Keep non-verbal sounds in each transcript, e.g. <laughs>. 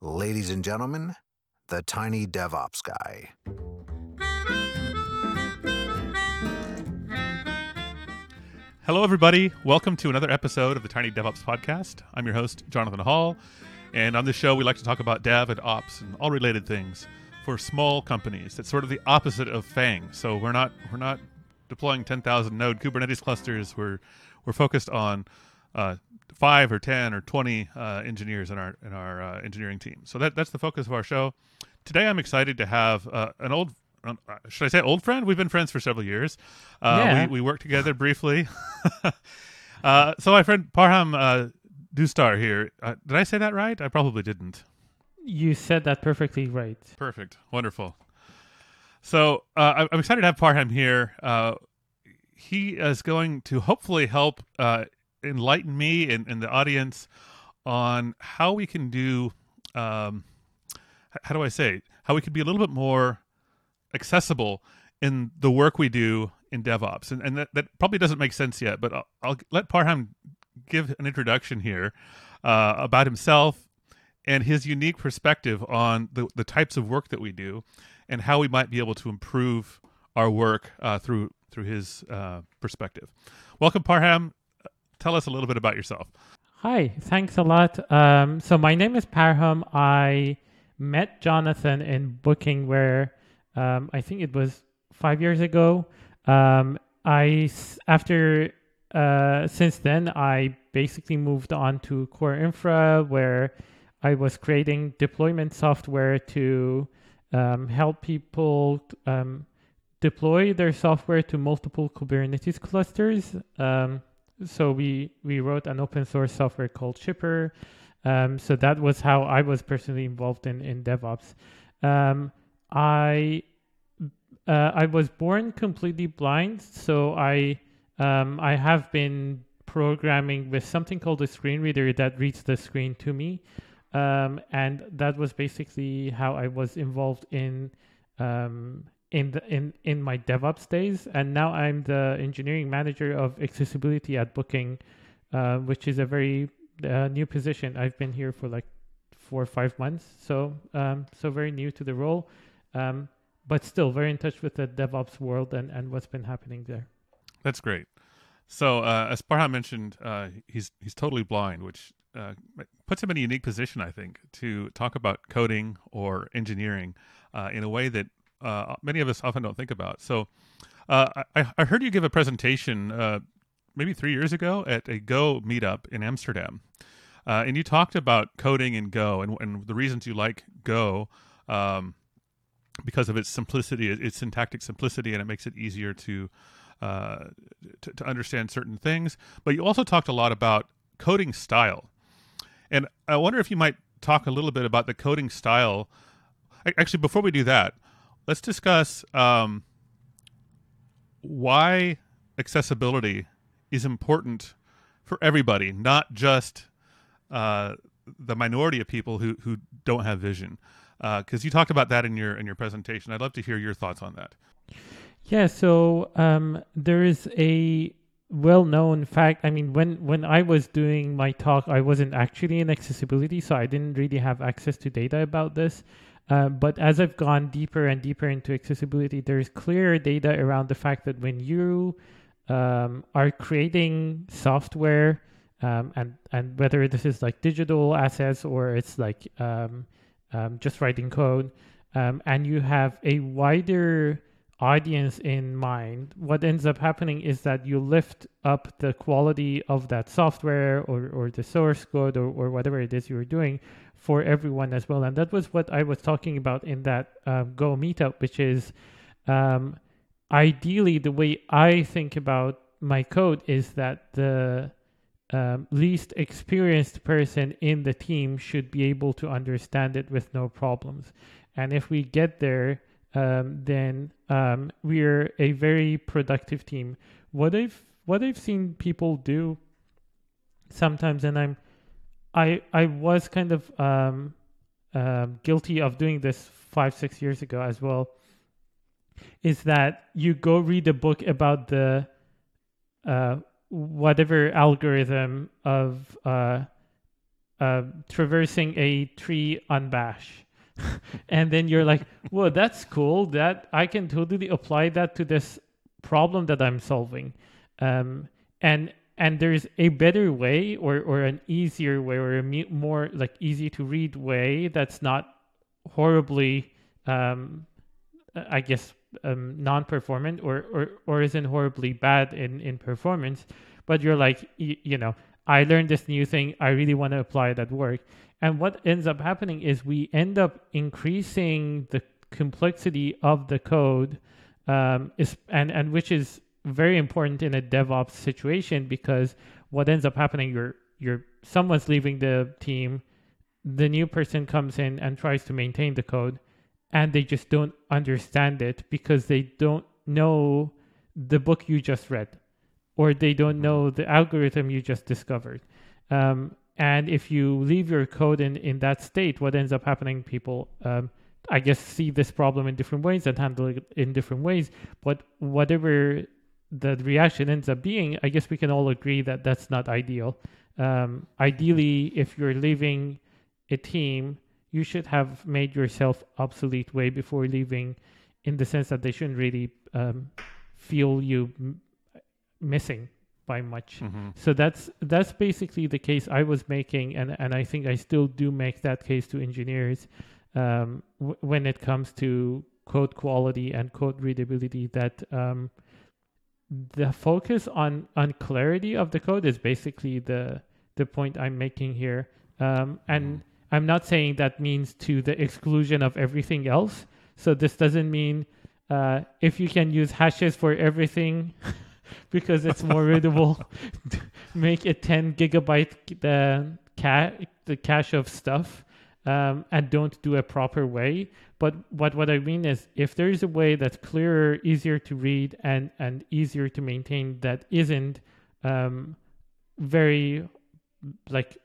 Ladies and gentlemen, the tiny DevOps guy. Hello, everybody. Welcome to another episode of the Tiny DevOps Podcast. I'm your host, Jonathan Hall. And on this show, we like to talk about dev and ops and all related things for small companies. It's sort of the opposite of FANG. So we're not we're not deploying 10,000 node Kubernetes clusters. We're we're focused on uh, five or 10 or 20 uh, engineers in our in our uh, engineering team. So that that's the focus of our show. Today, I'm excited to have uh, an old uh, should I say old friend? We've been friends for several years. Uh, Yeah. we, we worked together briefly. <laughs> uh, so my friend Parham uh, Doustdar here. Uh, did I say that right? I probably didn't. You said that perfectly right. Perfect. Wonderful. So uh, I- I'm excited to have Parham here. Uh, he is going to hopefully help uh, enlighten me and, and the audience on how we can do, um, how do I say, how we could be a little bit more accessible in the work we do in DevOps. And, and that, that probably doesn't make sense yet, but I'll, I'll let Parham give an introduction here uh, about himself and his unique perspective on the, the types of work that we do and how we might be able to improve our work uh, through through his uh, perspective. Welcome, Parham. Tell us a little bit about yourself. Hi, thanks a lot. Um, so my name is Parham. I met Jonathan in booking where um, I think it was five years ago. Um, I after uh, since then I basically moved on to Core Infra where I was creating deployment software to um, help people um, deploy their software to multiple Kubernetes clusters. Um, so we we wrote an open source software called Shipper. Um, so that was how I was personally involved in in DevOps. Um, I uh, I was born completely blind, so I um, I have been programming with something called a screen reader that reads the screen to me, um, and that was basically how I was involved in um, in the in in my DevOps days. And now I'm the engineering manager of accessibility at Booking, uh, which is a very uh, new position. I've been here for like four or five months, so um, so very new to the role. Um, but still very in touch with the DevOps world and, and what's been happening there. That's great. So, uh, as Parham mentioned, uh, he's he's totally blind, which uh, puts him in a unique position, I think, to talk about coding or engineering uh, in a way that uh, many of us often don't think about. So, uh, I, I heard you give a presentation uh, maybe three years ago at a Go meetup in Amsterdam, uh, and you talked about coding in Go and, and the reasons you like Go. Um, because of its simplicity, its syntactic simplicity, and it makes it easier to uh, to, to understand certain things. But you also talked a lot about coding style, and I wonder if you might talk a little bit about the coding style. Actually, before we do that, let's discuss um, why accessibility is important for everybody, not just uh, the minority of people who who don't have vision. Because you talked about that in your in your presentation. I'd love to hear your thoughts on that. Yeah, so um, there is a well-known fact. I mean, when when I was doing my talk, I wasn't actually in accessibility, so I didn't really have access to data about this. Uh, but as I've gone deeper and deeper into accessibility, there's clear data around the fact that when you um, are creating software, um, and and whether this is like digital assets or it's like um, um, just writing code, um, and you have a wider audience in mind, what ends up happening is that you lift up the quality of that software or, or the source code or, or whatever it is you're doing for everyone as well. And that was what I was talking about in that uh, Go meetup, which is um, ideally the way I think about my code is that the um, least experienced person in the team should be able to understand it with no problems. And if we get there, um, then um, we're a very productive team. What I've what I've seen people do sometimes, and I'm I I was kind of um, um, guilty of doing this five six years ago as well. Is that you go read a book about the uh, whatever algorithm of uh, uh, traversing a tree on Bash. <laughs> and then you're like, "Well, that's cool. That I can totally apply that to this problem that I'm solving." Um, and and there's a better way or or an easier way or a more like easy to read way that's not horribly um, I guess um, non-performant or, or or isn't horribly bad in in performance but you're like you, you know I learned this new thing. I really want to apply it at work. And what ends up happening is we end up increasing the complexity of the code um, is and and which is very important in a DevOps situation because what ends up happening you're you're someone's leaving the team the new person comes in and tries to maintain the code and they just don't understand it because they don't know the book you just read or they don't mm-hmm. know the algorithm you just discovered um, and if you leave your code in, in that state what ends up happening people um, i guess see this problem in different ways and handle it in different ways but whatever the reaction ends up being i guess we can all agree that that's not ideal um, ideally if you're leaving a team you should have made yourself obsolete way before leaving in the sense that they shouldn't really um, feel you m- missing by much mm-hmm. so that's that's basically the case i was making and and i think i still do make that case to engineers um, w- when it comes to code quality and code readability that um, the focus on on clarity of the code is basically the the point i'm making here um, and mm-hmm I'm not saying that means to the exclusion of everything else. So this doesn't mean uh, if you can use hashes for everything <laughs> because it's more <laughs> readable, <laughs> make a 10 gigabyte the ca- the cache of stuff um, and don't do a proper way. But what what I mean is if there is a way that's clearer, easier to read, and and easier to maintain that isn't um, very like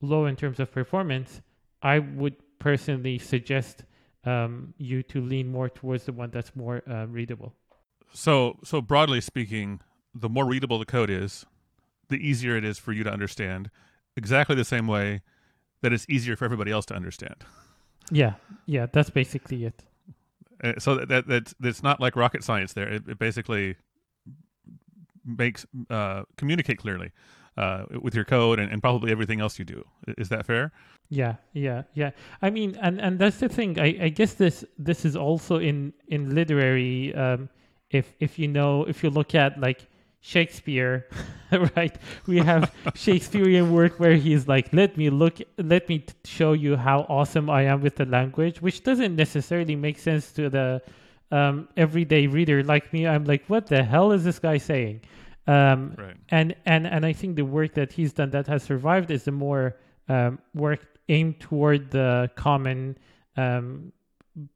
low in terms of performance, I would personally suggest um, you to lean more towards the one that's more uh, readable. So, so broadly speaking, the more readable the code is, the easier it is for you to understand. Exactly the same way that it's easier for everybody else to understand. <laughs> Yeah, yeah, that's basically it. Uh, so that, that that's not like rocket science. There, it, it basically makes uh, communicate clearly uh, with your code and, and probably everything else you do. Is that fair? Yeah, yeah, yeah. I mean, and and that's the thing. I, I guess this this is also in in literary. Um, if if you know, if you look at like Shakespeare, <laughs> right? We have Shakespearean work where he's like, "Let me look, let me show you how awesome I am with the language," which doesn't necessarily make sense to the um, everyday reader like me. I'm like, "What the hell is this guy saying?" Um, right. And and and I think the work that he's done that has survived is the more um, work aimed toward the common um,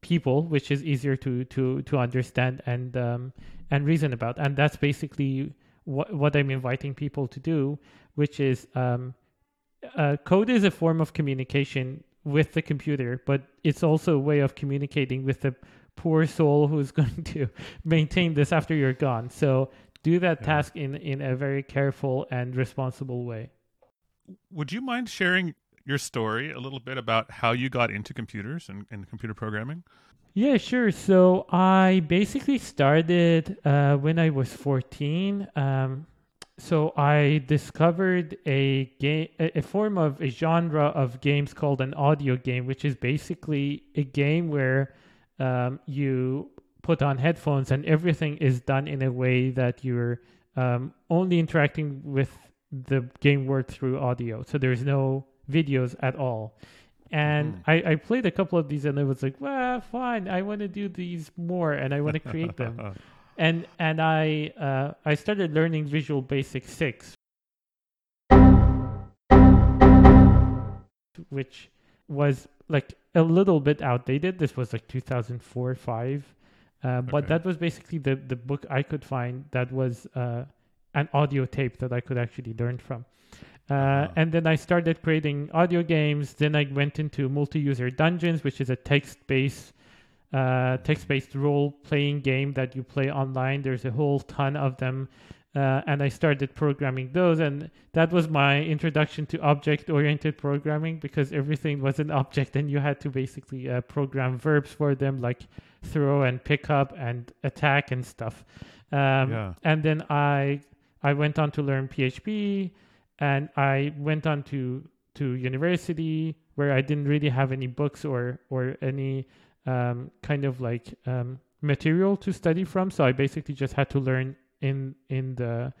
people, which is easier to to to understand and um, and reason about. And that's basically what what I'm inviting people to do, which is um, uh, code is a form of communication with the computer, but it's also a way of communicating with the poor soul who's <laughs> going to maintain this after you're gone. So do that yeah. task in in a very careful and responsible way. Would you mind sharing your story a little bit about how you got into computers and, and computer programming? Yeah, sure. So I basically started uh, when I was 14. Um, so I discovered a game, a form of a genre of games called an audio game, which is basically a game where um, you put on headphones and everything is done in a way that you're um, only interacting with the game world through audio. So there's no videos at all. And mm. I, I played a couple of these and I was like, well, fine, I want to do these more and I want to create them. <laughs> and and I uh, I started learning Visual Basic 6, which was like a little bit outdated. This was like 2004 5. Uh, but okay. that was basically the, the book I could find that was uh, an audio tape that I could actually learn from. Uh, uh-huh. And then I started creating audio games. Then I went into multi-user dungeons, which is a text-based uh, text-based role-playing game that you play online. There's a whole ton of them. uh, and I started programming those, and that was my introduction to object-oriented programming because everything was an object, and you had to basically uh, program verbs for them, like throw and pick up and attack and stuff. Um, Yeah. And then I I went on to learn PHP, and I went on to to university where I didn't really have any books or or any um, kind of like um, material to study from. So I basically just had to learn in in the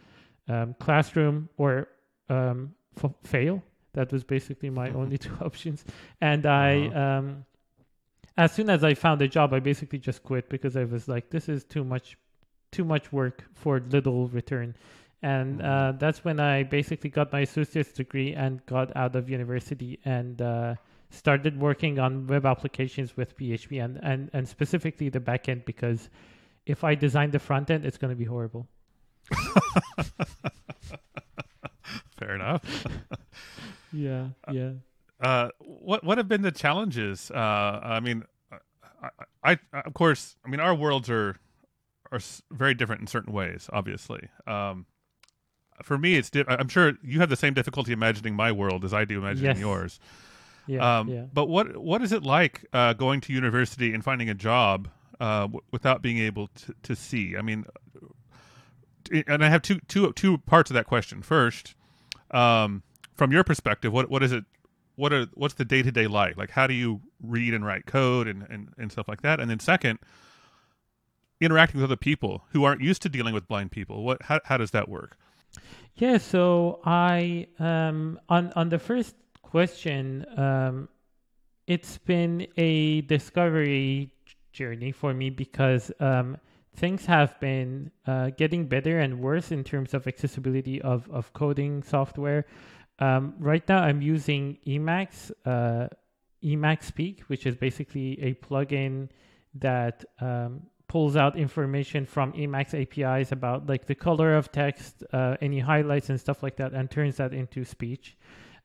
um, classroom or um, f- fail. That was basically my <laughs> only two <laughs> options. And I, Uh-huh. um, as soon as I found a job, I basically just quit because I was like, this is too much, too much work for little return. And Mhm. uh, that's when I basically got my associate's degree and got out of university and uh, started working on web applications with PHP and, and, and specifically the backend because if I design the front end, it's going to be horrible. <laughs> Fair enough. <laughs> Yeah, yeah. Uh, what what have been the challenges? Uh, I mean, I, I, I of course, I mean, our worlds are are very different in certain ways. Obviously, um, for me, it's. Di- I'm sure you have the same difficulty imagining my world as I do imagining Yes. yours. Yeah, um, yeah. But what what is it like uh, going to university and finding a job uh, w- without being able to, to see? I mean, and I have two two two parts of that question. First, um, from your perspective, what what is it? What are what's the day to day like? Like, how do you read and write code and, and and stuff like that? And then second, interacting with other people who aren't used to dealing with blind people. What how how does that work? Yeah, so I um on on the first question, um it's been a discovery journey for me because um things have been uh, getting better and worse in terms of accessibility of of coding software. Um, right now, I'm using Emacs, uh, Emacspeak, which is basically a plugin that um, pulls out information from Emacs APIs about like the color of text, uh, any highlights and stuff like that, and turns that into speech,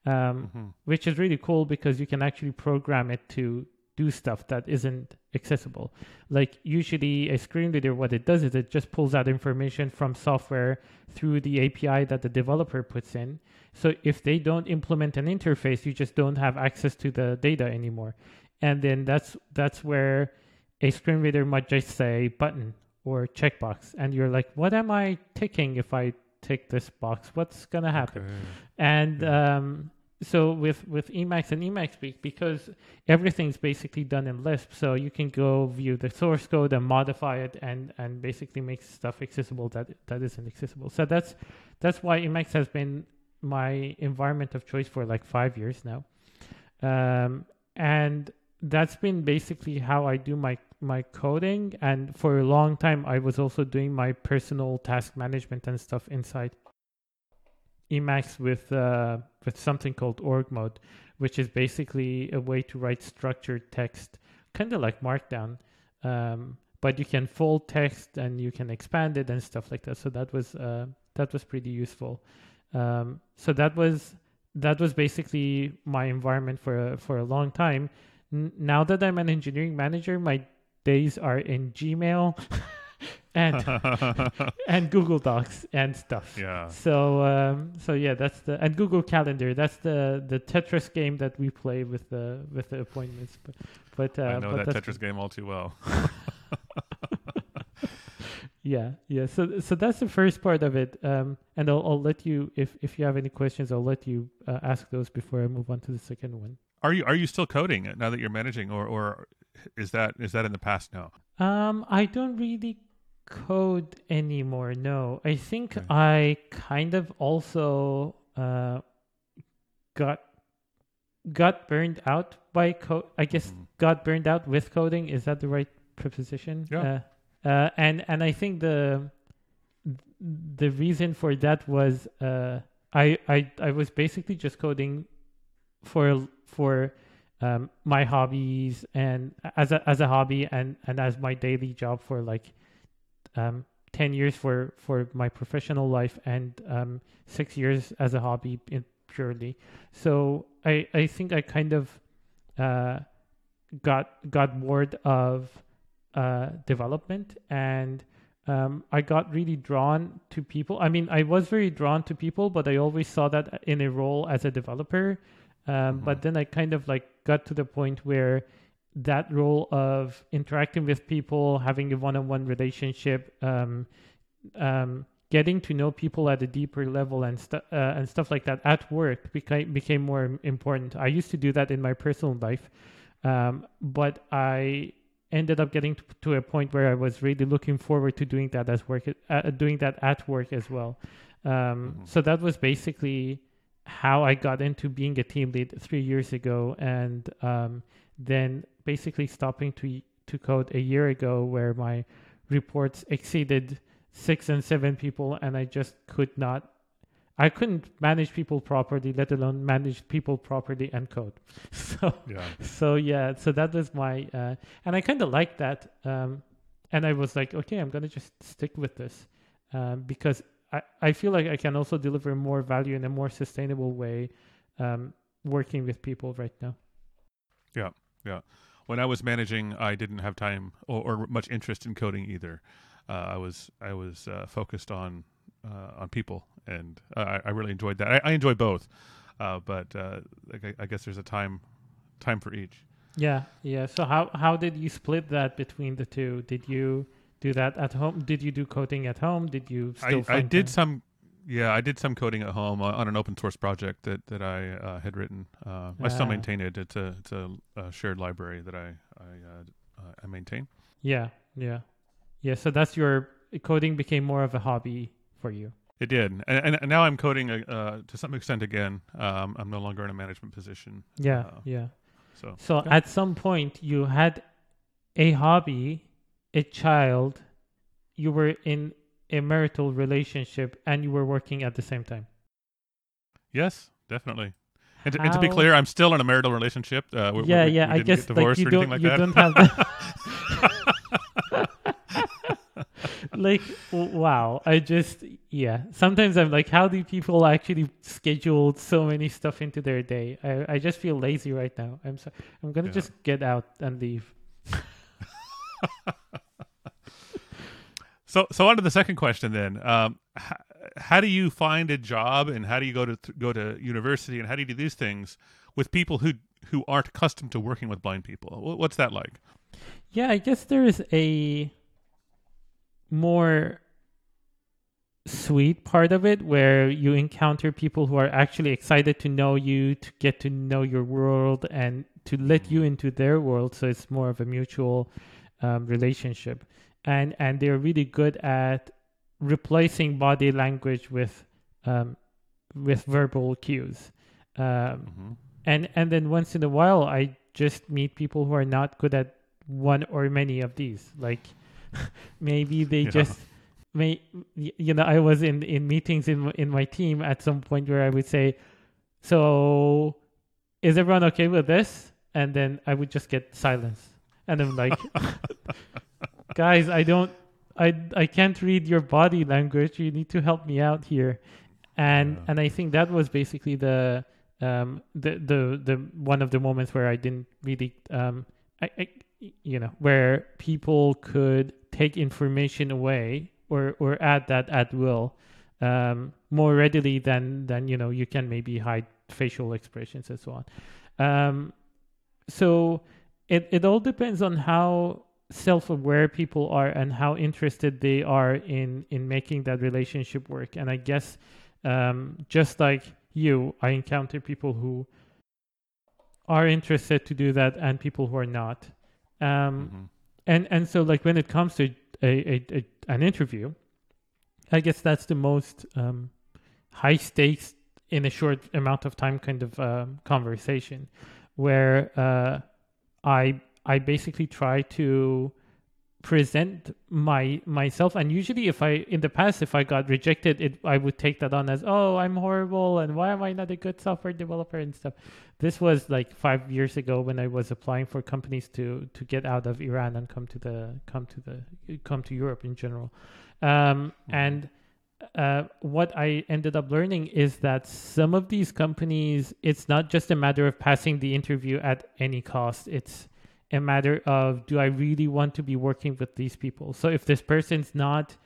um, Mhm. which is really cool because you can actually program it to do stuff that isn't accessible. Like usually a screen reader, what it does is it just pulls out information from software through the API that the developer puts in. So if they don't implement an interface, you just don't have access to the data anymore. And then that's that's where a screen reader might just say button or checkbox, and you're like, what am I ticking if I tick this box? What's gonna happen? And um, so with with Emacs and Emacspeak, because everything's basically done in Lisp, so you can go view the source code and modify it, and and basically make stuff accessible that that isn't accessible. So that's that's why Emacs has been my environment of choice for like five years now, um, and that's been basically how I do my my coding. And for a long time, I was also doing my personal task management and stuff inside Emacs with uh, with something called org mode, which is basically a way to write structured text, kind of like Markdown. Um, but you can fold text and you can expand it and stuff like that. So that was uh, that was pretty useful. Um, so that was that was basically my environment for a, for a long time. Now that I'm an engineering manager, my days are in Gmail <laughs> and <laughs> and Google Docs and stuff. yeah. So um, so yeah, that's the and Google Calendar. That's the the Tetris game that we play with the with the appointments. But but uh, I know but that Tetris game all too well. <laughs> Yeah, yeah. So so that's the first part of it. Um, and I'll I'll let you if if you have any questions, I'll let you uh, ask those before I move on to the second one. Are you are you still coding now that you're managing, or or is that is that in the past now? Um, I don't really code anymore. No, I think Okay. I kind of also uh got got burned out by code. I guess Mhm. got burned out with coding. Is that the right preposition? Yeah. Uh, uh, and and I think the the reason for that was uh, I I I was basically just coding for for um, my hobbies and as a as a hobby and and as my daily job for like um, ten years for for my professional life and um, six years as a hobby in purely. So I I think I kind of uh, got got bored of uh, development and um, I got really drawn to people. I mean, I was very drawn to people, but I always saw that in a role as a developer. Um, Mm-hmm. But then I kind of like got to the point where that role of interacting with people, having a one-on-one relationship, um, um, getting to know people at a deeper level, and stuff uh, and stuff like that at work became became more important. I used to do that in my personal life, um, but I ended up getting to, to a point where I was really looking forward to doing that as work, uh, doing that at work as well. Um, Mhm. So that was basically how I got into being a team lead three years ago, and um, then basically stopping to to code a year ago, where my reports exceeded six and seven people, and I just could not. I couldn't manage people properly, let alone manage people properly and code. <laughs> So Yeah. so yeah so that was my uh, and i kind of liked that um, and i was like okay i'm gonna just stick with this um, because I, I feel like i can also deliver more value in a more sustainable way um, working with people right now Yeah, yeah. When I was managing, I didn't have time or, or much interest in coding either. Uh, I was I was uh, focused on uh, on people, and I, I really enjoyed that. I, I enjoy both, uh, but uh, I, I guess there's a time time for each. yeah yeah so how how did you split that between the two did you do that at home did you do coding at home did you still I, I did time? some, yeah, I did some coding at home on, on an open source project that that I uh, had written. Uh, I still Ah. maintain it. It's a it's a, uh shared library that I I, uh, uh, I maintain. yeah yeah yeah so that's your coding became more of a hobby for you It did, and, and, now I'm coding uh, uh, to some extent again. Um, I'm no longer in a management position, yeah Uh, yeah so So Okay. at some point you had a hobby, a child, you were in a marital relationship and you were working at the same time. yes, definitely. And to, and to be clear, I'm still in a marital relationship. Uh, we, yeah, we, yeah. we I didn't guess get like divorced you or don't anything like you that. don't have that. <laughs> like wow, I just yeah. Sometimes I'm like, how do people actually schedule so many stuff into their day? I I just feel lazy right now. I'm so I'm gonna Yeah. just get out and leave. <laughs> So, so on to the second question then. Um, how, how do you find a job, and how do you go to go to university, and how do you do these things with people who who aren't accustomed to working with blind people? Wh- What's that like? Yeah, I guess there is a more sweet part of it where you encounter people who are actually excited to know you, to get to know your world, and to let you into their world. So it's more of a mutual um, relationship, and and they're really good at replacing body language with um, with verbal cues. Um, hmm and and then once in a while i just meet people who are not good at one or many of these like <laughs> maybe they Yeah. just may you know i was in in meetings in in my team at some point where i would say so is everyone okay with this and then i would just get silence and i'm like <laughs> guys i don't i i can't read your body language. You need to help me out here. And Yeah. and i think that was basically the um the the the one of the moments where i didn't really um I, I you know where people could take information away or or add that at will um more readily than than you know you can maybe hide facial expressions and so on. Um so it it all depends on how self-aware people are and how interested they are in in making that relationship work. And i guess um just like you i encounter people who are interested to do that and people who are not. Um hmm and and so like when it comes to a, a, a an interview i guess that's the most um high stakes in a short amount of time kind of um, conversation where uh i i basically try to present my myself. And usually if i in the past if i got rejected it i would take that on as oh i'm horrible and why am i not a good software developer? and stuff. This was like five years ago when i was applying for companies to to get out of iran and come to the come to the come to europe in general. Um and uh, what I ended up learning is that some of these companies, it's not just a matter of passing the interview at any cost. It's a matter of do I really want to be working with these people? So if this person's not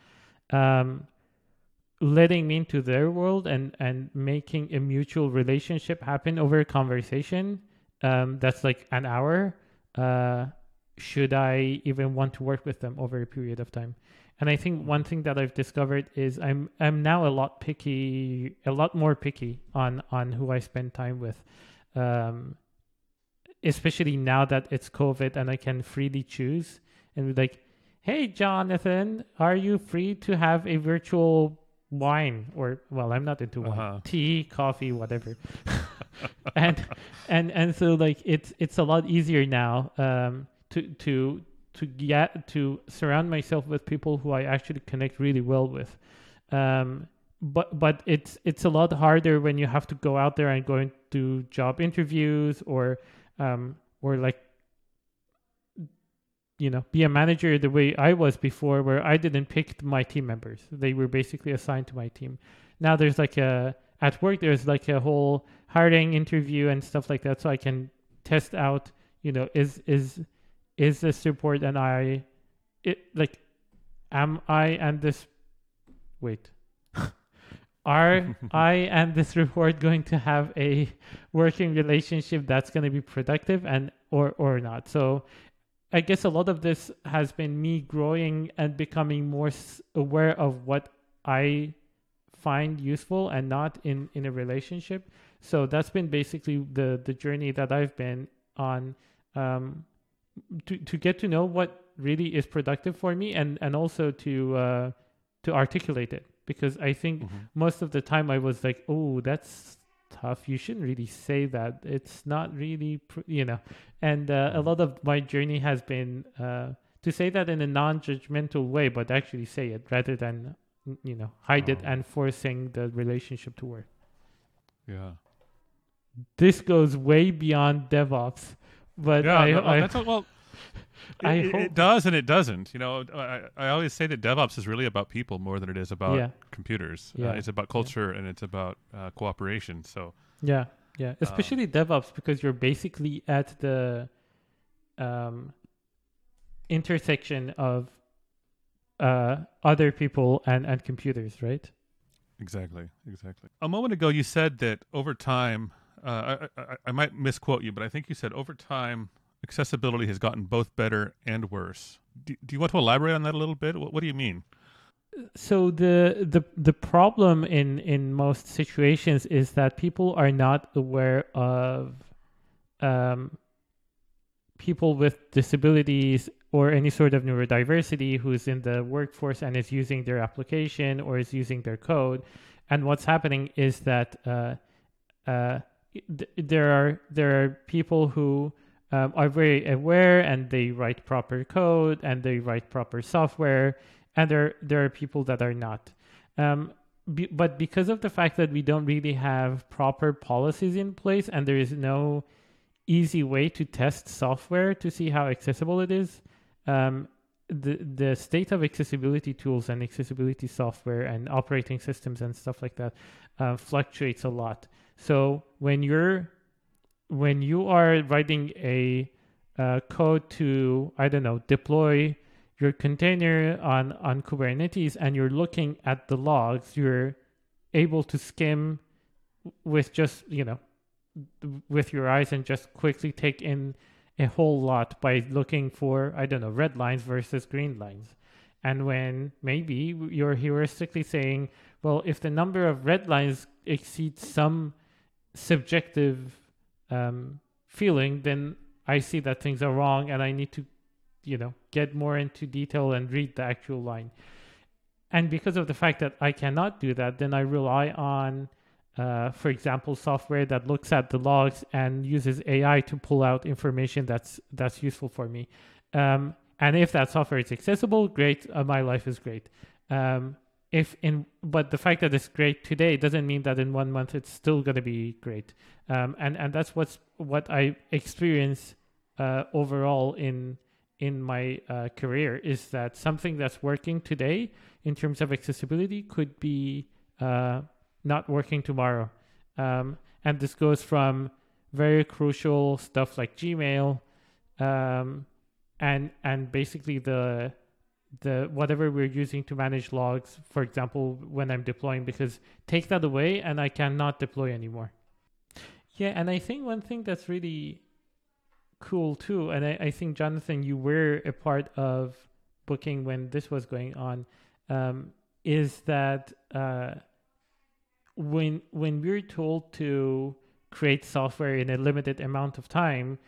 um, letting me into their world and and making a mutual relationship happen over a conversation um, that's like an hour, uh, should I even want to work with them over a period of time? And I think one thing that I've discovered is I'm I'm now a lot picky, a lot more picky on on who I spend time with. Um, especially now that it's COVID and I can freely choose and be like, hey, Jonathan, are you free to have a virtual wine? Or well i'm not into wine. Uh-huh. tea coffee whatever. <laughs> And and and so like it's it's a lot easier now um to to to get to surround myself with people who i actually connect really well with. Um but but it's it's a lot harder when you have to go out there and go and do job interviews or um or like you know be a manager the way I was before where I didn't pick my team members. They were basically assigned to my team. Now there's like a at work there's like a whole hiring interview and stuff like that so I can test out you know is is is this support and I it like am I and this wait <laughs> are <laughs> I and this report going to have a working relationship that's going to be productive and or or not so I guess a lot of this has been me growing and becoming more aware of what I find useful and not in in a relationship. So that's been basically the the journey that I've been on um, to to get to know what really is productive for me and and also to uh, to articulate it because I think Mhm. most of the time I was like, oh, that's tough. You shouldn't really say that. It's not really, pr- you know. And uh, a lot of my journey has been uh, to say that in a non-judgmental way, but actually say it rather than, you know, hide it Oh. and forcing the relationship to work. Yeah. This goes way beyond DevOps, but yeah, I, no, I, that's well. <laughs> I it, hope- it does and it doesn't. You know, I, I always say that DevOps is really about people more than it is about Yeah. computers. Uh, Yeah. it's about culture and it's about uh, cooperation. So Yeah, yeah. Especially Um, DevOps because you're basically at the um, intersection of uh, other people and, and computers, right? exactly, exactly. A moment ago, you said that over time, uh, I, I, I might misquote you, but I think you said over time, accessibility has gotten both better and worse. Do, do you want to elaborate on that a little bit? What, what do you mean? So the the the problem in in most situations is that people are not aware of um, people with disabilities or any sort of neurodiversity who's in the workforce and is using their application or is using their code. And what's happening is that uh, uh, th- there are there are people who um, are very aware and they write proper code and they write proper software, and there there are people that are not. Um, be, but because of the fact that we don't really have proper policies in place and there is no easy way to test software to see how accessible it is, um, the the state of accessibility tools and accessibility software and operating systems and stuff like that uh, fluctuates a lot. So when you're when you are writing a uh, code to I don't know deploy your container on on Kubernetes and you're looking at the logs, you're able to skim with just you know with your eyes and just quickly take in a whole lot by looking for I don't know red lines versus green lines. And when maybe you're heuristically saying, well, if the number of red lines exceeds some subjective um, feeling, then I see that things are wrong and I need to, you know, get more into detail and read the actual line. And because of the fact that I cannot do that, then I rely on, uh, for example, software that looks at the logs and uses AI to pull out information that's that's useful for me. Um, and if that software is accessible, great. Uh, my life is great. Um, if in but the fact that it's great today doesn't mean that in one month it's still going to be great. Um, and and that's what's what I experience uh, overall in in my uh, career is that something that's working today in terms of accessibility could be uh, not working tomorrow. Um, and this goes from very crucial stuff like Gmail um, and and basically the the whatever we're using to manage logs, for example, when I'm deploying, because take that away and I cannot deploy anymore. Yeah, and I think one thing that's really cool too, and I, I think Jonathan, you were a part of booking when this was going on, um, is that uh, when when we're told to create software in a limited amount of time,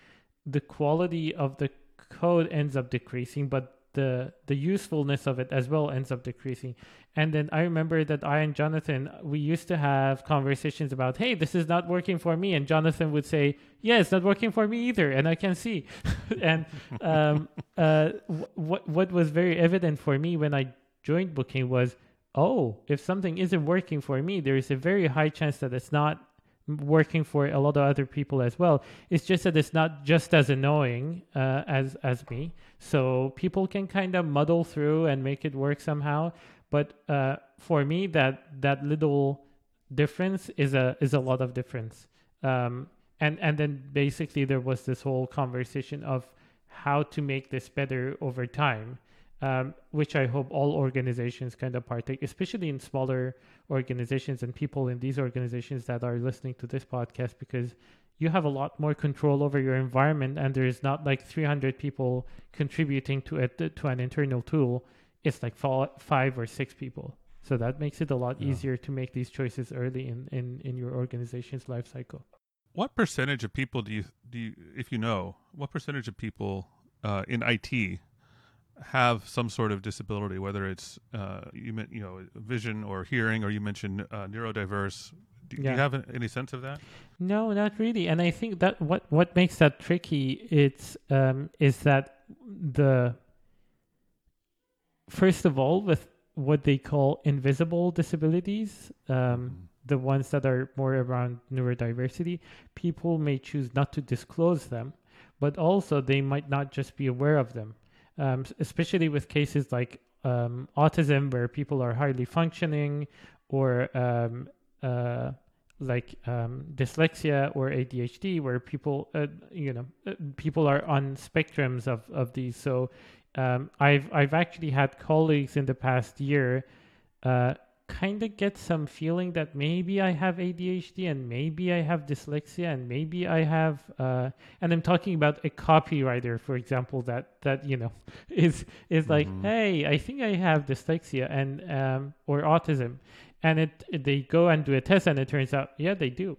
the quality of the code ends up decreasing, but the the usefulness of it as well ends up decreasing. And then I remember that I and Jonathan we used to have conversations about, hey, this is not working for me, and Jonathan would say, yeah, it's not working for me either, and I can see. <laughs> and um, <laughs> uh, what what was very evident for me when I joined Booking was, oh, if something isn't working for me, there is a very high chance that it's not working for a lot of other people as well. It's just that it's not just as annoying uh, as as me. So people can kind of muddle through and make it work somehow. But uh, for me, that that little difference is a is a lot of difference. Um, and and then basically there was this whole conversation of how to make this better over time um, which I hope all organizations kind of partake, especially in smaller organizations and people in these organizations that are listening to this podcast, because you have a lot more control over your environment, and there's not like 300 people contributing to it to an internal tool. It's like five or six people, so that makes it a lot yeah. easier to make these choices early in, in in your organization's life cycle. What percentage of people do you do you, if you know what percentage of people uh, in IT have some sort of disability, whether it's uh, you meant you know vision or hearing, or you mentioned uh, neurodiverse. Do, yeah. do, you have any sense of that? No, not really. And I think that what what makes that tricky it's um, is that the first of all with what they call invisible disabilities. Um, mm-hmm. The ones that are more around neurodiversity, people may choose not to disclose them, but also they might not just be aware of them um, especially with cases like um, autism where people are highly functioning or um, uh, like um, dyslexia or ADHD where people uh, you know uh, people are on spectrums of, of these. So um, I've I've actually had colleagues in the past year uh, kind of get some feeling that maybe I have ADHD and maybe I have dyslexia and maybe I have uh, and I'm talking about a copywriter for example that that you know <laughs> is is like mm-hmm. hey I think I have dyslexia and um, or autism and it, they go and do a test and it turns out yeah they do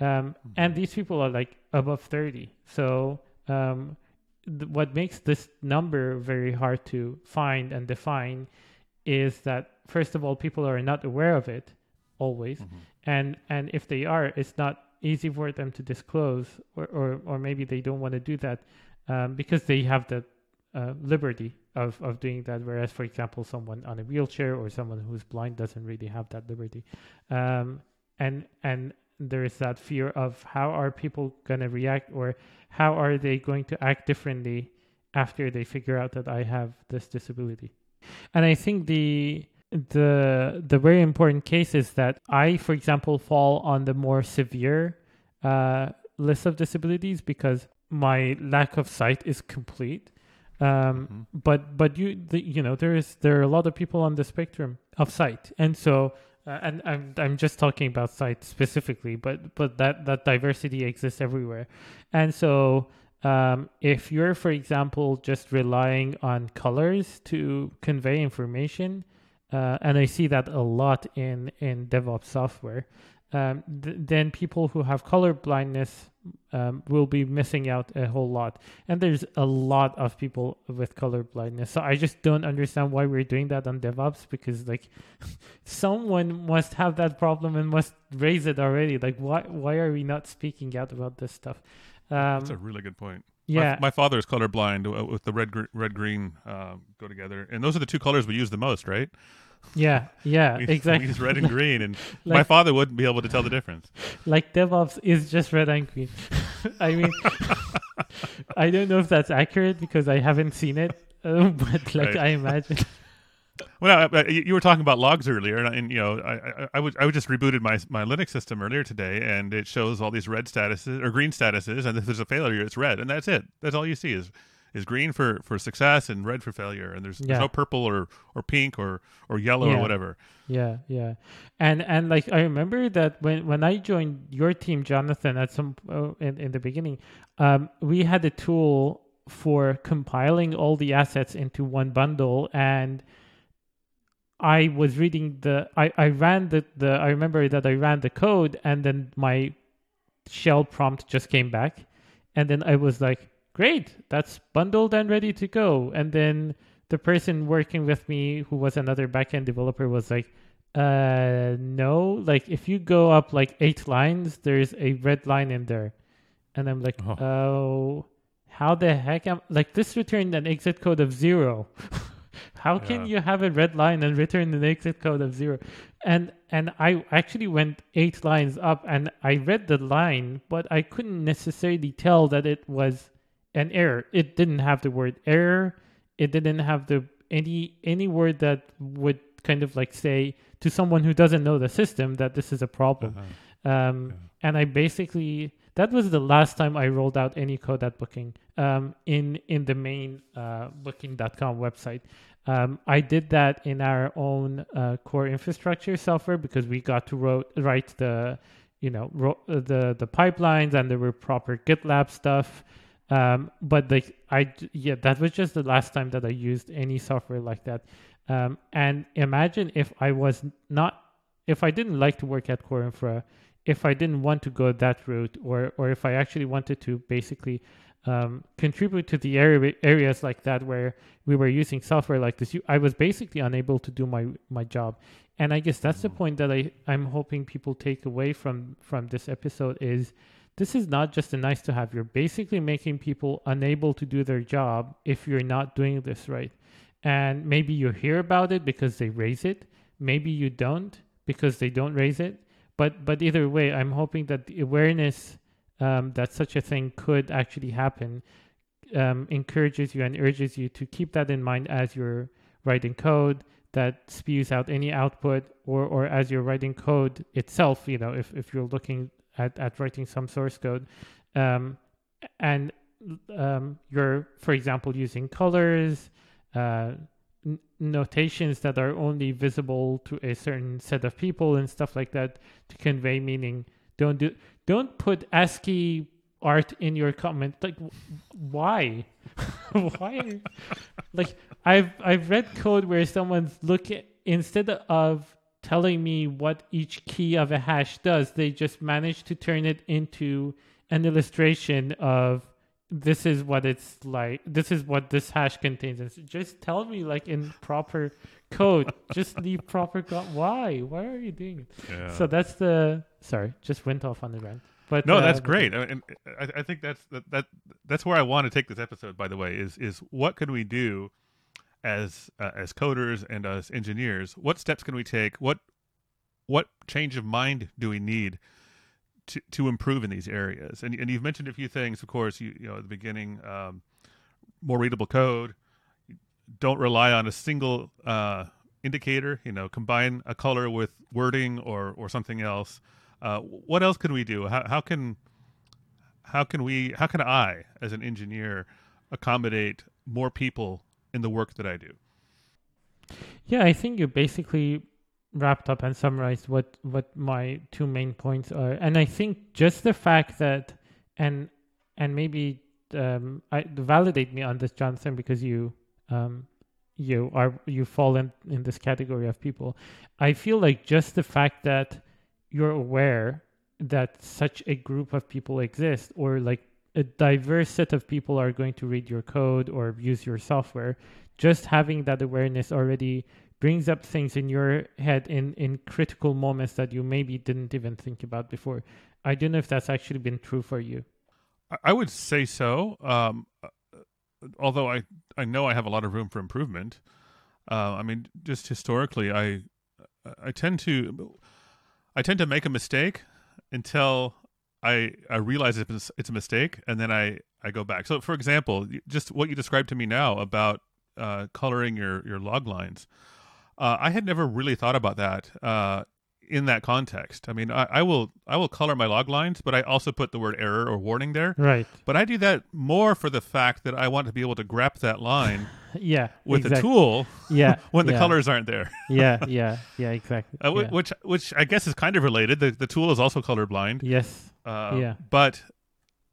um, mm-hmm. and these people are like above 30 so um, th- what makes this number very hard to find and define is that first of all people are not aware of it always. Mm-hmm. and and if they are it's not easy for them to disclose or or, or maybe they don't want to do that um, because they have the uh, liberty of, of doing that. Whereas for example someone on a wheelchair or someone who's blind doesn't really have that liberty. Um, and and there is that fear of how are people going to react or how are they going to act differently after they figure out that I have this disability. And I think the the the very important case is that I, for example, fall on the more severe uh, list of disabilities because my lack of sight is complete. Um, mm-hmm. But but you the, you know there is there are a lot of people on the spectrum of sight, and so uh, and I'm I'm just talking about sight specifically, but but that that diversity exists everywhere, and so um, if you're, for example, just relying on colors to convey information, uh, and I see that a lot in in DevOps software, um, th- then people who have color blindness um, will be missing out a whole lot. And there's a lot of people with color blindness. So I just don't understand why we're doing that on DevOps because like <laughs> someone must have that problem and must raise it already. Like why why are we not speaking out about this stuff? Um, That's a really good point. Yeah, my, my father is colorblind uh, with the red, gr- red, green uh, go together, and those are the two colors we use the most, right? Yeah, yeah, <laughs> we, exactly. We use red and <laughs> green, and like, my father wouldn't be able to tell the difference. Like DevOps is just red and green. <laughs> I mean, I don't know if that's accurate because I haven't seen it, uh, but like right. I imagine. Well, you were talking about logs earlier, and, and you know, I, I, I would I would just rebooted my my Linux system earlier today, and it shows all these red statuses or green statuses, and if there's a failure, it's red, and that's it. That's all you see is is green for for success and red for failure, and there's, Yeah. there's no purple or or pink or or yellow Yeah. or whatever. Yeah, yeah, and and like I remember that when when I joined your team, Jonathan, at some uh, in in the beginning, um, we had a tool for compiling all the assets into one bundle, and I was reading the I I ran the the I remember that I ran the code, and then my shell prompt just came back, and then I was like, great, that's bundled and ready to go, and then the person working with me who was another backend developer was like uh no like if you go up like eight lines there's a red line in there. And i'm like Oh. oh, how the heck am like this returned an exit code of zero <laughs> how can Yeah. you have a red line and return an exit code of zero and and i actually went eight lines up and i read the line but i couldn't necessarily tell that it was an error it didn't have the word error it didn't have the any any word that would kind of like say to someone who doesn't know the system that this is a problem Uh-huh. um, and I basically that was the last time I rolled out any code at Booking um, in in the main uh, Booking.com website. Um, I did that in our own uh, core infrastructure software because we got to write the you know ro- uh, the the pipelines and there were proper GitLab stuff. Um, but like I yeah, that was just the last time that I used any software like that. Um, and imagine if I was not if I didn't like to work at Core Infra, if I didn't want to go that route, or or if I actually wanted to basically um, contribute to the area, areas like that where we were using software like this, you, I was basically unable to do my my job. And I guess that's the point that I I'm hoping people take away from from this episode is this is not just a nice to have. You're basically making people unable to do their job if you're not doing this right. And maybe you hear about it because they raise it. Maybe you don't because they don't raise it. But but either way, I'm hoping that the awareness um, that such a thing could actually happen um, encourages you and urges you to keep that in mind as you're writing code that spews out any output or, or as you're writing code itself, you know, if, if you're looking at, at writing some source code. Um, and um, you're, for example, using colors, uh, n- notations that are only visible to a certain set of people and stuff like that to convey meaning. Don't do, don't put ASCII art in your comment. Like, why? <laughs> why? like, I've I've read code where someone's look at, instead of telling me what each key of a hash does, they just manage to turn it into an illustration of this is what it's like. This is what this hash contains. And so just tell me like in proper code. <laughs> just leave proper code. Why? Why are you doing it? Yeah. So that's the sorry. Just went off on the rant. But no, uh, that's great, I- and I, I think that's that, that that's where I want to take this episode. By the way, is is what can we do as uh, as coders and as engineers? What steps can we take? What what change of mind do we need to to improve in these areas? And and you've mentioned a few things, of course. You you know at the beginning, um, more readable code. Don't rely on a single uh, indicator. You know, combine a color with wording or or something else. Uh, what else can we do? How, how can how can we how can I as an engineer accommodate more people in the work that I do? Yeah, I think you basically wrapped up and summarized what what my two main points are, and I think just the fact that and and maybe um, I validate me on this, Jonathan, because you um, you are you fall in in this category of people. I feel like just the fact that you're aware that such a group of people exist, or like a diverse set of people are going to read your code or use your software just having that awareness already brings up things in your head in in critical moments that you maybe didn't even think about before i don't know if that's actually been true for you I- would say so. Um, uh, although I I know I have a lot of room for improvement. Uh, I mean, just historically, I I tend to I tend to make a mistake until I I realize it's it's a mistake, and then I I go back. So, for example, just what you described to me now about uh, coloring your your log lines. Uh, I had never really thought about that uh, in that context. I mean, I, I will I will color my log lines, but I also put the word error or warning there. Right. But I do that more for the fact that I want to be able to grep that line <laughs> Yeah. with exact- a tool Yeah. <laughs> when the yeah, colors aren't there. <laughs> Yeah. Yeah. Yeah. Exactly. Uh, yeah. Which which I guess is kind of related. The the tool is also colorblind. Yes. Uh, Yeah. But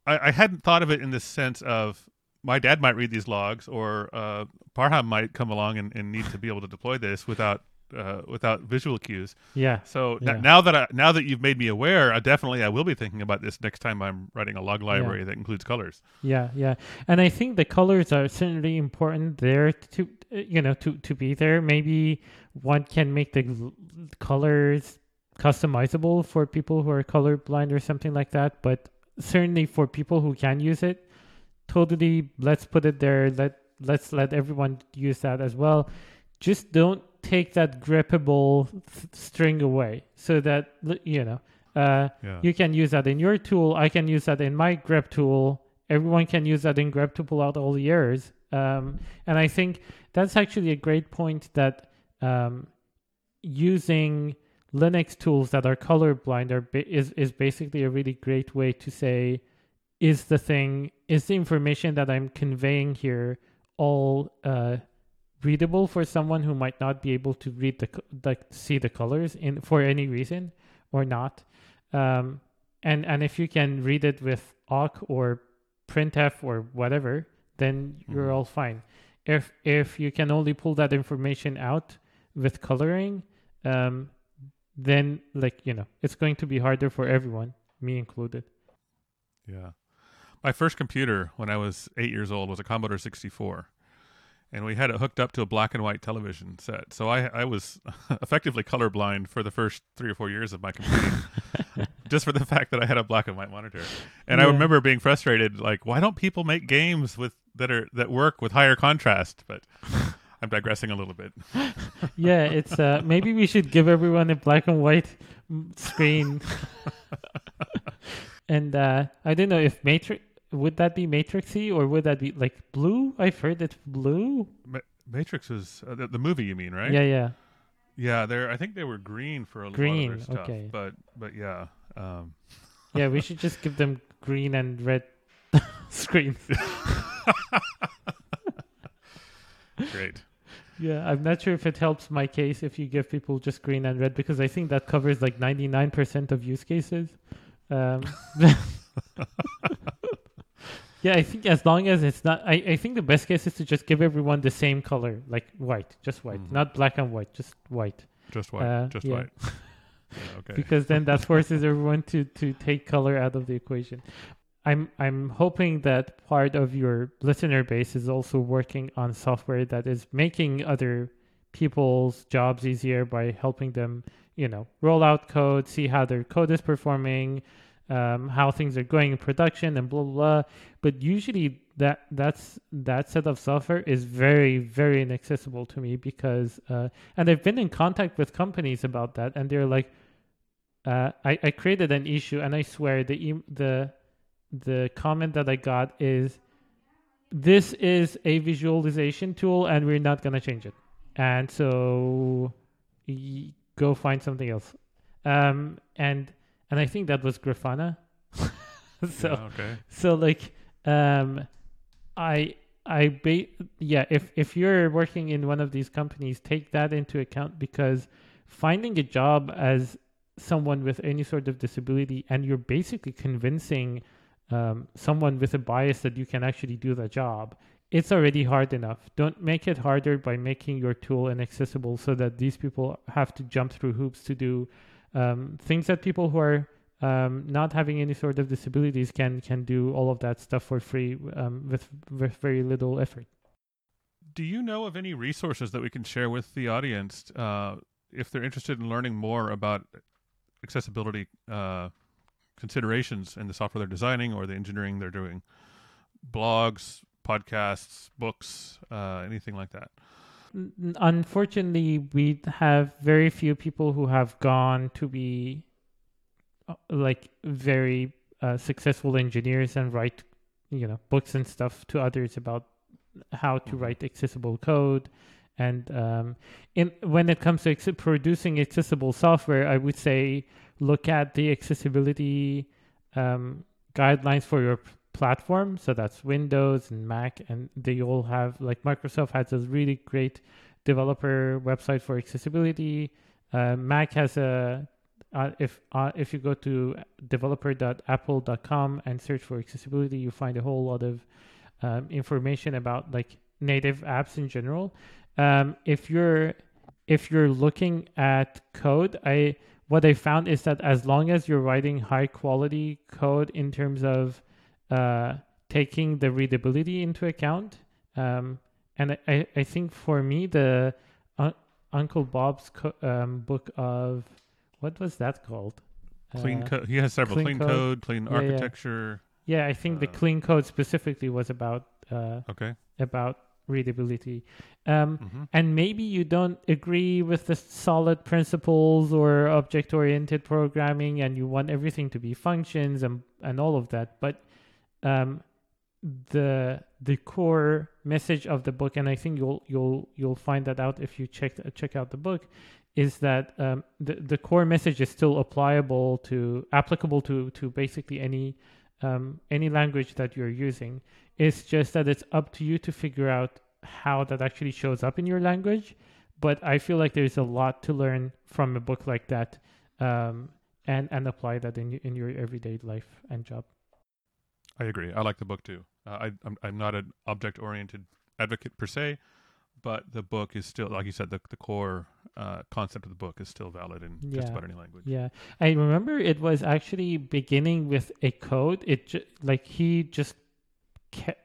I, I hadn't thought of it in the sense of my dad might read these logs, or uh, Parham might come along and, and need to be able to deploy this without uh, without visual cues. Yeah. So n- now that I, now that you've made me aware, I definitely I will be thinking about this next time I'm writing a log library that includes colors. Yeah, yeah, and I think the colors are certainly important there to you know to to be there. Maybe one can make the colors customizable for people who are colorblind or something like that. But certainly for people who can use it, totally let's put it there. Let let's let everyone use that as well. Just don't take that grippable th- string away, so that you know. Uh, Yeah. you can use that in your tool. I can use that in my grep tool. Everyone can use that in grep to pull out all the errors. Um, and I think that's actually a great point that um, using Linux tools that are colorblind are ba- is is basically a really great way to say, is the thing is the information that I'm conveying here all uh, readable for someone who might not be able to read the like see the colors in for any reason or not um, and and if you can read it with awk or printf or whatever then you're Mhm. all fine if if you can only pull that information out with coloring um, then like you know it's going to be harder for everyone me included Yeah. My first computer when I was eight years old was a Commodore 64. And we had it hooked up to a black and white television set. So I, I was <laughs> effectively colorblind for the first three or four years of my computing, <laughs> just for the fact that I had a black and white monitor. And I remember being frustrated, like, why don't people make games with that are that work with higher contrast? But <laughs> I'm digressing a little bit. yeah it's uh maybe we should give everyone a black and white mm, screen and uh i don't know if matrix would that be matrixy or would that be like blue i've heard it's blue Ma- Matrix was uh, the, the movie, you mean, right? yeah yeah Yeah, they're. I think they were green for a Green, lot of their stuff. okay. But but yeah. Um, yeah we should just give them green and red <laughs> screens <laughs> great. yeah i'm not sure if it helps my case if you give people just green and red because i think that covers like 99% of use cases um <laughs> Yeah, I think as long as it's not, I, I think the best case is to just give everyone the same color, like white, just white, Mhm. not black and white, just white. Just white. Uh, just yeah. white. <laughs> Yeah, okay. because then that <laughs> forces everyone to to take color out of the equation. I'm I'm hoping that part of your listener base is also working on software that is making other people's jobs easier by helping them, you know, roll out code, see how their code is performing, um, how things are going in production, and blah blah. blah. But usually that that's that set of software is very very inaccessible to me because uh, and I've been in contact with companies about that, and they're like, uh, I, I created an issue, and I swear the the the comment that I got is, this is a visualization tool, and we're not gonna change it, and so go find something else. Um, and and I think that was Grafana. <laughs> so Yeah, okay. so like um i i ba- yeah if if you're working in one of these companies take that into account because finding a job as someone with any sort of disability and you're basically convincing um, someone with a bias that you can actually do the job it's already hard enough don't make it harder by making your tool inaccessible so that these people have to jump through hoops to do um, things that people who are um, not having any sort of disabilities can can do all of that stuff for free um, with with very little effort. Do you know of any resources that we can share with the audience uh, if they're interested in learning more about accessibility uh, considerations in the software they're designing or the engineering they're doing? Blogs, podcasts, books, uh, anything like that. Unfortunately, we have very few people who have gone to be uh, like very uh, successful engineers and write, you know, books and stuff to others about how to write accessible code. And um, in when it comes to ex- producing accessible software, I would say look at the accessibility um, guidelines for your platform. So that's Windows and Mac, and they all have like Microsoft has a really great developer website for accessibility. Uh, Mac has a uh, if uh, if you go to developer.apple.com and search for accessibility, you find a whole lot of um, information about like native apps in general. Um, if you're if you're looking at code, I what I found is that as long as you're writing high quality code in terms of uh, taking the readability into account, um, and I, I think for me the uh, Uncle Bob's co- um, book of what was that called? Clean Uh, code. He has several clean clean, code. code, clean Yeah, yeah. architecture. Yeah, I think the Uh, clean code specifically was about uh, Okay. about readability. Um, hmm and maybe you don't agree with the solid principles or object oriented programming and you want everything to be functions and, and all of that but um, the the core message of the book and i think you'll you'll you'll find that out if you check check out the book is that um, the the core message is still applicable to applicable to to basically any um, any language that you're using it's just that it's up to you to figure out how that actually shows up in your language. But I feel like there's a lot to learn from a book like that, um, and and apply that in in your everyday life and job. I agree. I like the book too. Uh, I, I'm I'm not an object oriented advocate per se, but the book is still, like you said, the the core uh, concept of the book is still valid in just about any language. Yeah, I remember it was actually beginning with a code. It ju- like he just ca-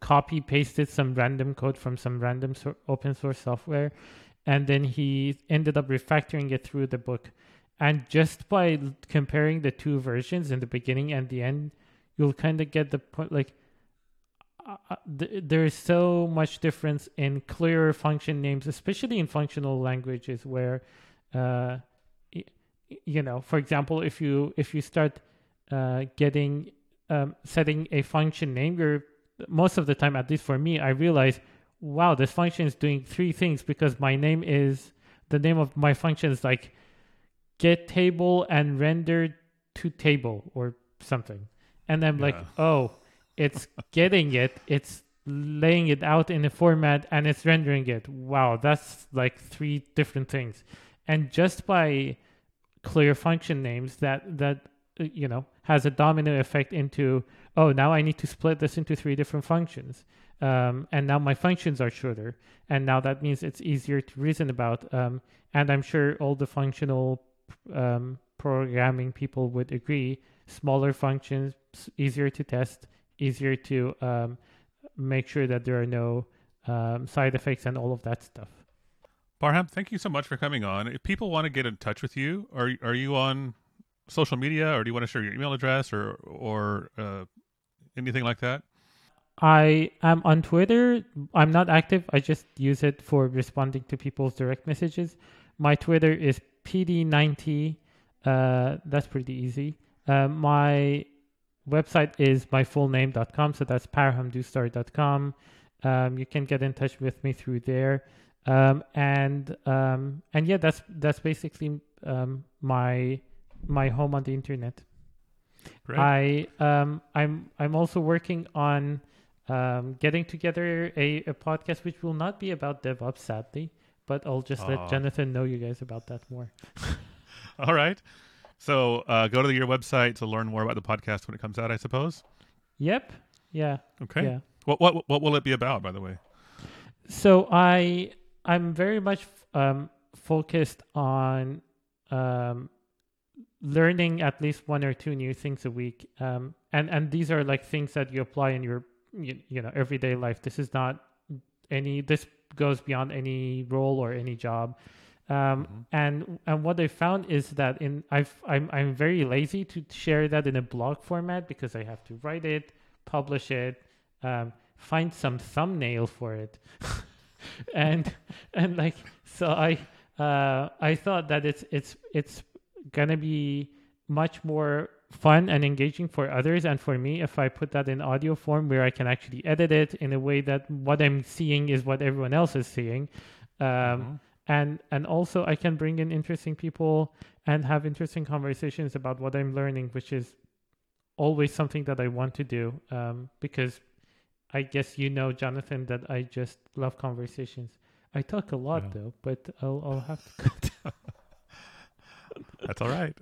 copy pasted some random code from some random sor- open source software, and then he ended up refactoring it through the book. And just by comparing the two versions in the beginning and the end, you'll kind of get the point. Like, uh, uh, th- there is so much difference in clearer function names, especially in functional languages where. Uh, y- you know for example if you if you start uh, getting um, setting a function name you're most of the time at least for me i realize wow this function is doing three things because my name is the name of my function is like get table and render to table or something and i'm like Yeah. oh it's <laughs> getting it. It's laying it out in a format and it's rendering it. Wow that's like three different things. And just by clear function names that that uh, you know has a domino effect into oh now i need to split this into three different functions. Um, and now my functions are shorter. And now that means it's easier to reason about. Um, and i'm sure all the functional um, programming people would agree smaller functions easier to test easier to um, make sure that there are no um, side effects and all of that stuff Parham, thank you so much for coming on. If people want to get in touch with you, are are you on social media, or do you want to share your email address, or or uh, anything like that? I am on Twitter. I'm not active. I just use it for responding to people's direct messages. My Twitter is PD90. Uh, that's pretty easy. Uh, my website is myfullname.com. So that's parhamdoustdar.com. Um, you can get in touch with me through there. Um, and um, and yeah, that's that's basically um, my my home on the internet. Great. I um I'm I'm also working on um getting together a, a podcast which will not be about DevOps sadly, but I'll just Aw. let Jonathan know you guys about that more. <laughs> All right. So uh, go to your website to learn more about the podcast when it comes out. I suppose. Yep. Yeah. Okay. Yeah. What what what will it be about, by the way? So I I'm very much um focused on um learning at least one or two new things a week. Um and and these are like things that you apply in your you, you know everyday life. This is not any this goes beyond any role or any job. Um, Mhm. and and what I found is that in I've I'm I'm very lazy to share that in a blog format because I have to write it, publish it, um, find some thumbnail for it, <laughs> and and like so I uh, I thought that it's it's it's gonna be much more fun and engaging for others and for me if I put that in audio form where I can actually edit it in a way that what I'm seeing is what everyone else is seeing. Um, Mhm. And and also I can bring in interesting people and have interesting conversations about what I'm learning, which is always something that I want to do. Um, because I guess you know, Jonathan, that I just love conversations. I talk a lot Yeah. though, but I'll I'll have to. <laughs> Cut. That's all right.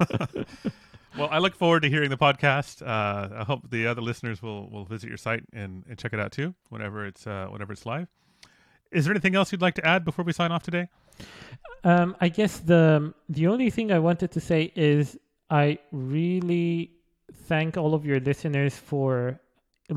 <laughs> well, I look forward to hearing the podcast. Uh, I hope the other listeners will, will visit your site and, and check it out too, whenever it's uh, whenever it's live. Is there anything else you'd like to add before we sign off today? Um, I guess the the only thing I wanted to say is I really thank all of your listeners for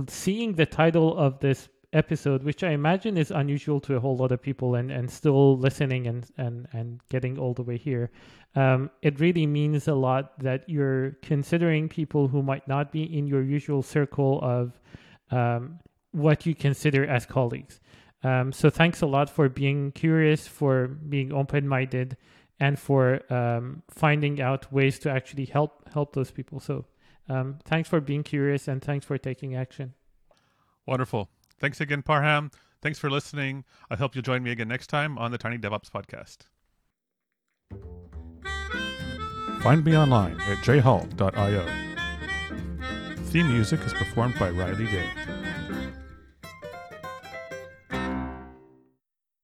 seeing the title of this episode, which I imagine is unusual to a whole lot of people, and, and still listening and, and, and getting all the way here. Um, it really means a lot that you're considering people who might not be in your usual circle of um, what you consider as colleagues. Um, so thanks a lot for being curious, for being open-minded, and for um, finding out ways to actually help help those people. So um, thanks for being curious, and thanks for taking action. Wonderful. Thanks again, Parham. Thanks for listening. I hope you'll join me again next time on the Tiny DevOps Podcast. Find me online at jhall.io. Theme music is performed by Riley Day.